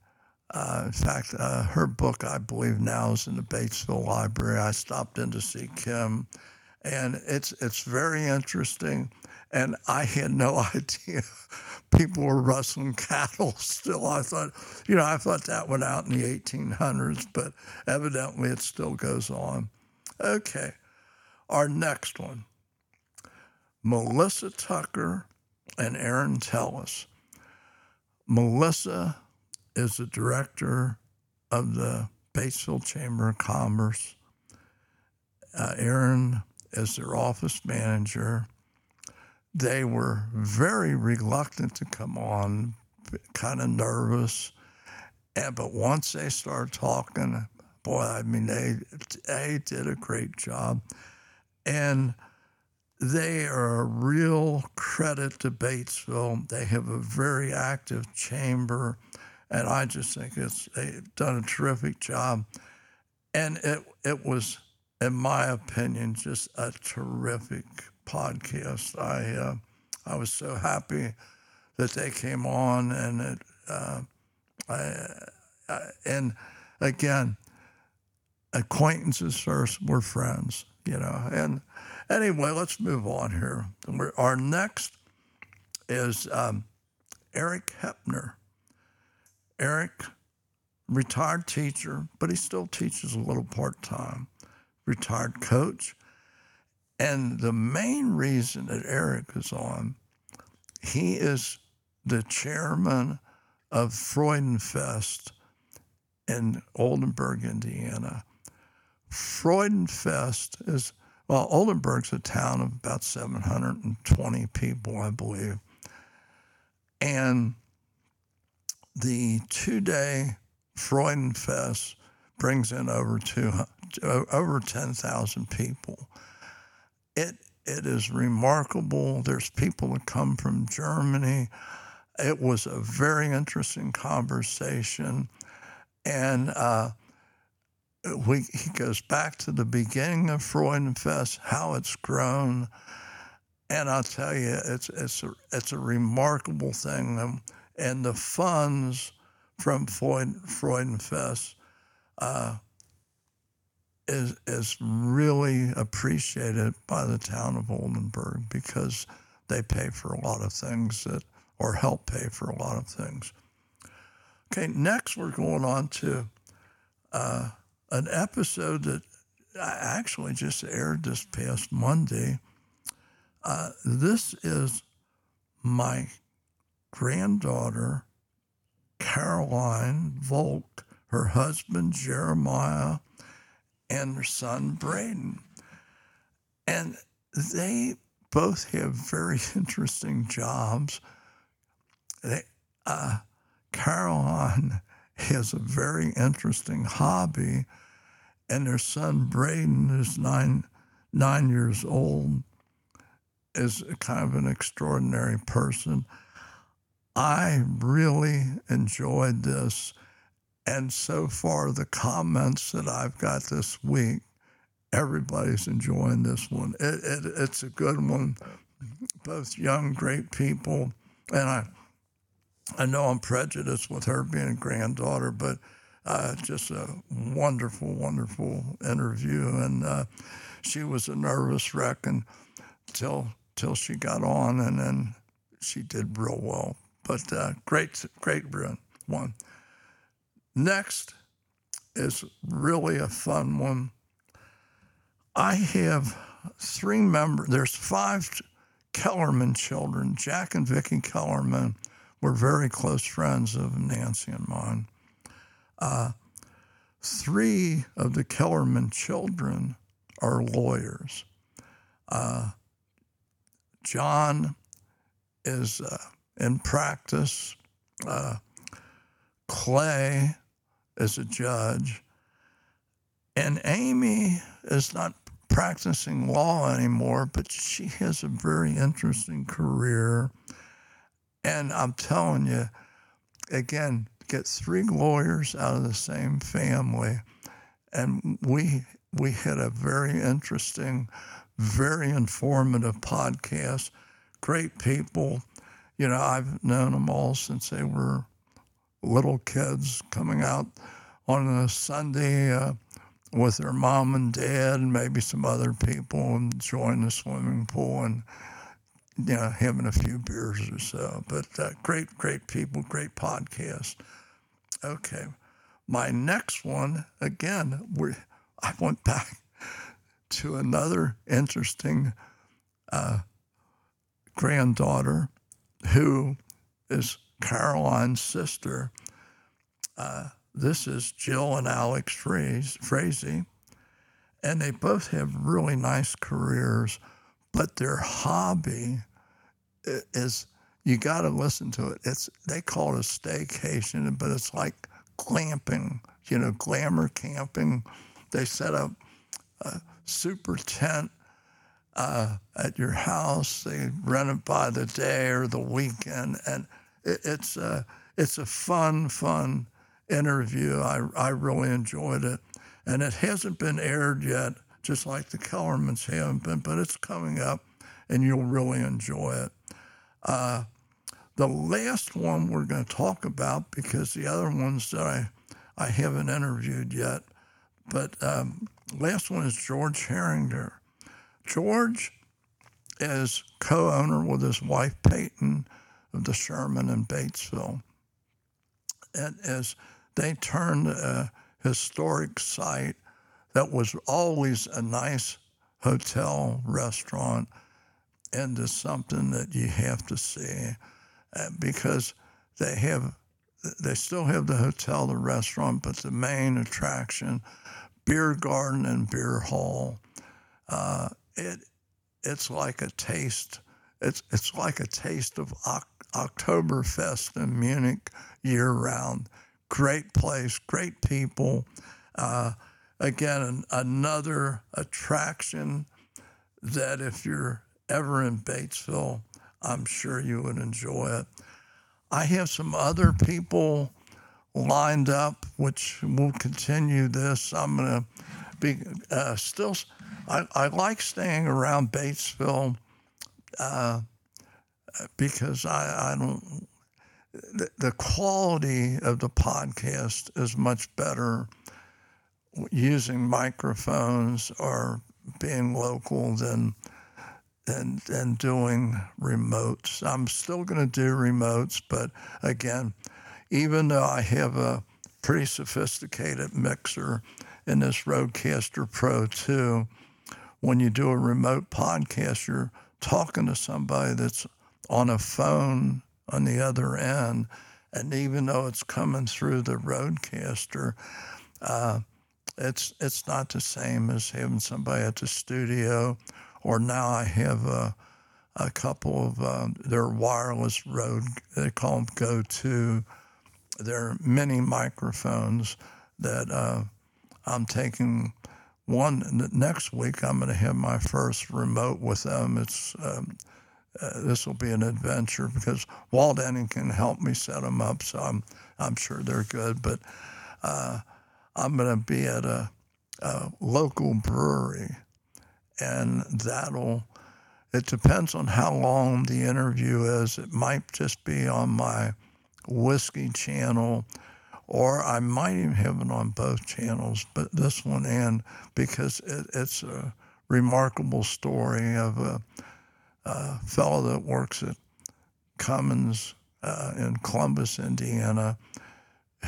uh, in fact, uh, her book, I believe, now is in the Batesville Library. I stopped in to see Kim, and it's it's very interesting. And I had no idea people were rustling cattle still. I thought, you know, I thought that went out in the 1800s, but evidently it still goes on. Okay, our next one Melissa Tucker and Aaron Tellis. Melissa is the director of the Batesville Chamber of Commerce. Uh, Aaron is their office manager. They were very reluctant to come on, kind of nervous. And but once they started talking, boy, I mean, they they did a great job, and they are a real credit to Batesville. They have a very active chamber and I just think it's they've done a terrific job. And it it was, in my opinion, just a terrific podcast. I uh, I was so happy that they came on, and it uh, I, I, and again, acquaintances first, we're friends, you know. And anyway, let's move on here. Our next is um, Eric Hepner. Eric, retired teacher, but he still teaches a little part time, retired coach. And the main reason that Eric is on, he is the chairman of Freudenfest in Oldenburg, Indiana. Freudenfest is, well, Oldenburg's a town of about 720 people, I believe. And the two day Freudenfest brings in over two, over 10,000 people. It it is remarkable. There's people that come from Germany. It was a very interesting conversation, and uh, we, he goes back to the beginning of Freudenfest, how it's grown, and I'll tell you, it's it's a, it's a remarkable thing, and, and the funds from Freud, Freudenfest uh, is is really appreciated by the town of Oldenburg because they pay for a lot of things that or help pay for a lot of things. Okay, next we're going on to uh, an episode that actually just aired this past Monday. Uh, this is my granddaughter, Caroline Volk, her husband, Jeremiah, and their son, Braden. And they both have very interesting jobs. They, uh, Caroline has a very interesting hobby, and their son Braden, who's nine nine years old, is kind of an extraordinary person. I really enjoyed this. And so far, the comments that I've got this week, everybody's enjoying this one. It, it, it's a good one. Both young, great people. And I, I know I'm prejudiced with her being a granddaughter, but uh, just a wonderful, wonderful interview. And uh, she was a nervous wreck until till she got on, and then she did real well. But uh, great, great one. Next is really a fun one. I have three members. There's five Kellerman children. Jack and Vicki Kellerman were very close friends of Nancy and mine. Uh, three of the Kellerman children are lawyers. Uh, John is uh, in practice. Uh, Clay is a judge. And Amy is not practicing law anymore, but she has a very interesting career. And I'm telling you, again, get three lawyers out of the same family. And we we had a very interesting, very informative podcast. Great people. You know, I've known them all since they were little kids coming out on a Sunday uh, with their mom and dad and maybe some other people and join the swimming pool and you know having a few beers or so. But uh, great, great people, great podcast. Okay, my next one again. We I went back to another interesting uh, granddaughter who is Caroline's sister. Uh, this is Jill and Alex Frazee, and they both have really nice careers, but their hobby is you got to listen to it. It's they call it a staycation, but it's like glamping, you know, glamour camping. They set up a super tent uh, at your house. They rent it by the day or the weekend, and it's a it's a fun, fun interview. I I really enjoyed it, and it hasn't been aired yet, just like the Kellermans haven't been, but it's coming up, and you'll really enjoy it. Uh, the last one we're going to talk about because the other ones that I I haven't interviewed yet, but um, last one is George Herringer. George is co-owner with his wife Peyton the Sherman in Batesville. And as they turned a historic site that was always a nice hotel restaurant into something that you have to see uh, because they have they still have the hotel the restaurant but the main attraction beer garden and beer hall uh, it it's like a taste it's it's like a taste of Oktoberfest in Munich year round. Great place, great people. Uh, again, an, another attraction that if you're ever in Batesville, I'm sure you would enjoy it. I have some other people lined up, which will continue this. I'm going to be uh, still, I, I, like staying around Batesville uh, because I, I don't, the, the quality of the podcast is much better using microphones or being local than than, than doing remotes. I'm still going to do remotes, but again, even though I have a pretty sophisticated mixer in this Rodecaster Pro 2, when you do a remote podcast, you're talking to somebody that's on a phone on the other end. And even though it's coming through the Rodecaster, uh, it's it's not the same as having somebody at the studio. Or now I have a, a couple of uh, their wireless Rode. They call them GO II. They're mini microphones that uh, I'm taking. One next week, I'm going to have my first remote with them. It's um, uh, this will be an adventure because Walt can help me set them up, so I'm I'm sure they're good. But uh, I'm going to be at a, a local brewery, and that'll. It depends on how long the interview is. It might just be on my whiskey channel, or I might even have it on both channels, but this one and because it, it's a remarkable story of a, a fellow that works at Cummins uh, in Columbus, Indiana,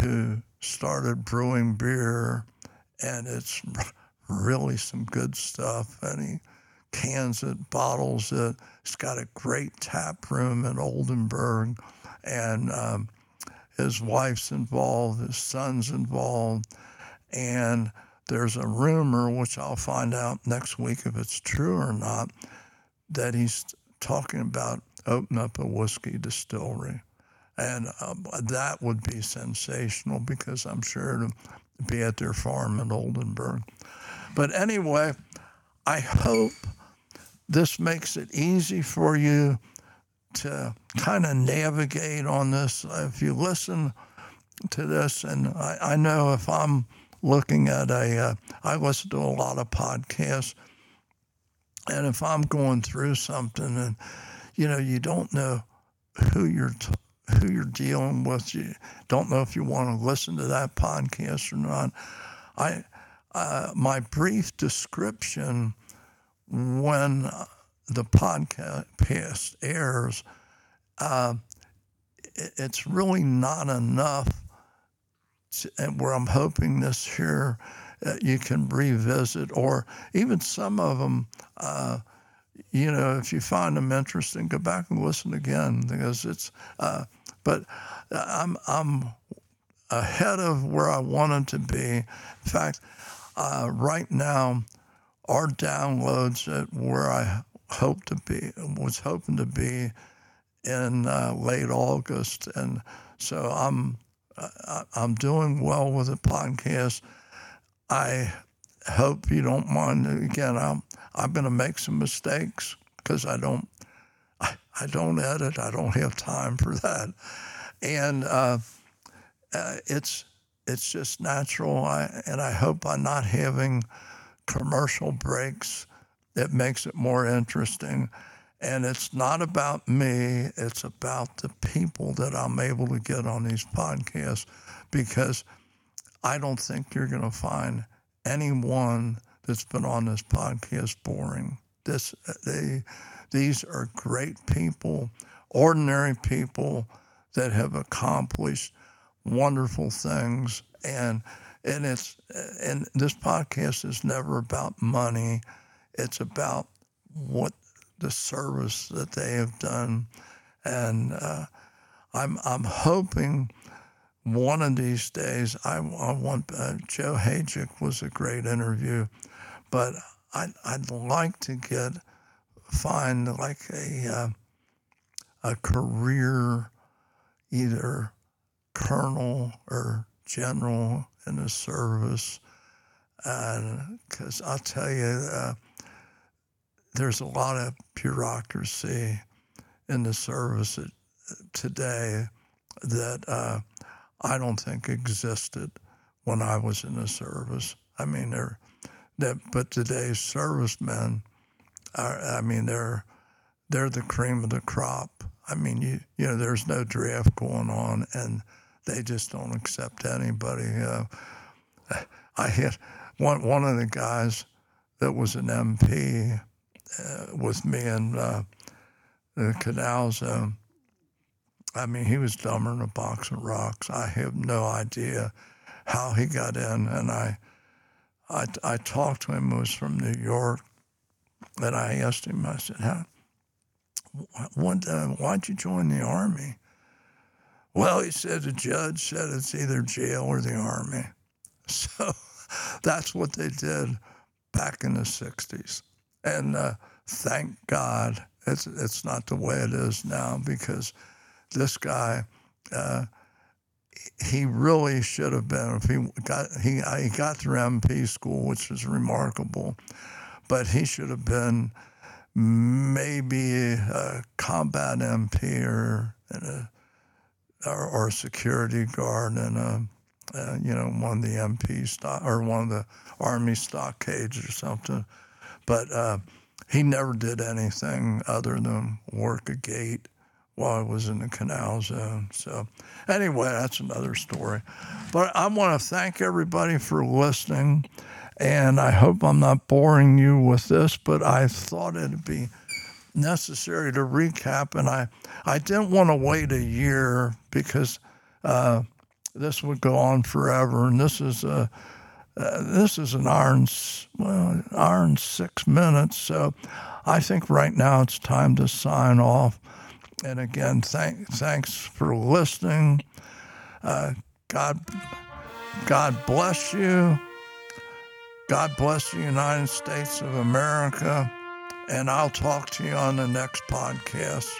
who started brewing beer, and it's really some good stuff. And he cans it, bottles it. He's got a great tap room in Oldenburg, and um, his wife's involved, his son's involved, and there's a rumor, which I'll find out next week if it's true or not, that he's talking about opening up a whiskey distillery. And um, that would be sensational because I'm sure to be at their farm in Oldenburg. But anyway, I hope this makes it easy for you to kind of navigate on this. If you listen to this, and I, I know if I'm looking at a, uh, I listen to a lot of podcasts, and if I'm going through something and, you know, you don't know who you're t- who you're dealing with. You don't know if you want to listen to that podcast or not. I, uh, my brief description when the podcast airs, uh, it's really not enough. To, where I'm hoping this here uh, you can revisit, or even some of them. Uh, you know, if you find them interesting, go back and listen again because it's. Uh, but I'm I'm ahead of where I wanted to be. In fact, uh, right now, our downloads at where I hope to be was hoping to be in uh, late August, and so I'm uh, I'm doing well with the podcast. I hope you don't mind. Again, I'm I'm going to make some mistakes because I don't I, I don't edit. I don't have time for that, and uh, uh, it's it's just natural. I, and I hope by not having commercial breaks, it makes it more interesting. And it's not about me, it's about the people that I'm able to get on these podcasts because I don't think you're going to find anyone that's been on this podcast boring. This they these are great people, ordinary people that have accomplished wonderful things. And and it's and this podcast is never about money. It's about what the service that they have done. And uh, I'm I'm hoping one of these days I, I want uh, Joe Hajic was a great interview but I, I'd like to get find like a uh, a career either colonel or general in the service and because I'll tell you uh, there's a lot of bureaucracy in the service today that uh, I don't think existed when I was in the service. I mean, they're that, but today's servicemen are. I mean, they're they're the cream of the crop. I mean, you you know, there's no draft going on, and they just don't accept anybody. Uh, I had one one of the guys that was an MP uh, with me in uh, the canal zone. I mean, he was dumber than a box of rocks. I have no idea how he got in, and I, I, I talked to him. He was from New York, and I asked him. I said, "How? What? Uh, why'd you join the army?" Well, he said the judge said it's either jail or the army. So that's what they did back in the 60s. And uh, thank God it's, it's not the way it is now because this guy, uh, he really should have been. If he got he he got through MP school, which is remarkable, but he should have been maybe a combat MP or a, or, or a security guard in a uh, you know, one of the MP stock or one of the Army stockades or something. But uh, he never did anything other than work a gate while I was in the canal zone. So, anyway, that's another story. But I want to thank everybody for listening. And I hope I'm not boring you with this, but I thought it'd be necessary to recap. And I, I didn't want to wait a year because uh, this would go on forever. And this is a uh, this is an hour well, and six minutes. So I think right now it's time to sign off. And again, thank, thanks for listening. Uh, God, God bless you. God bless the United States of America. And I'll talk to you on the next podcast.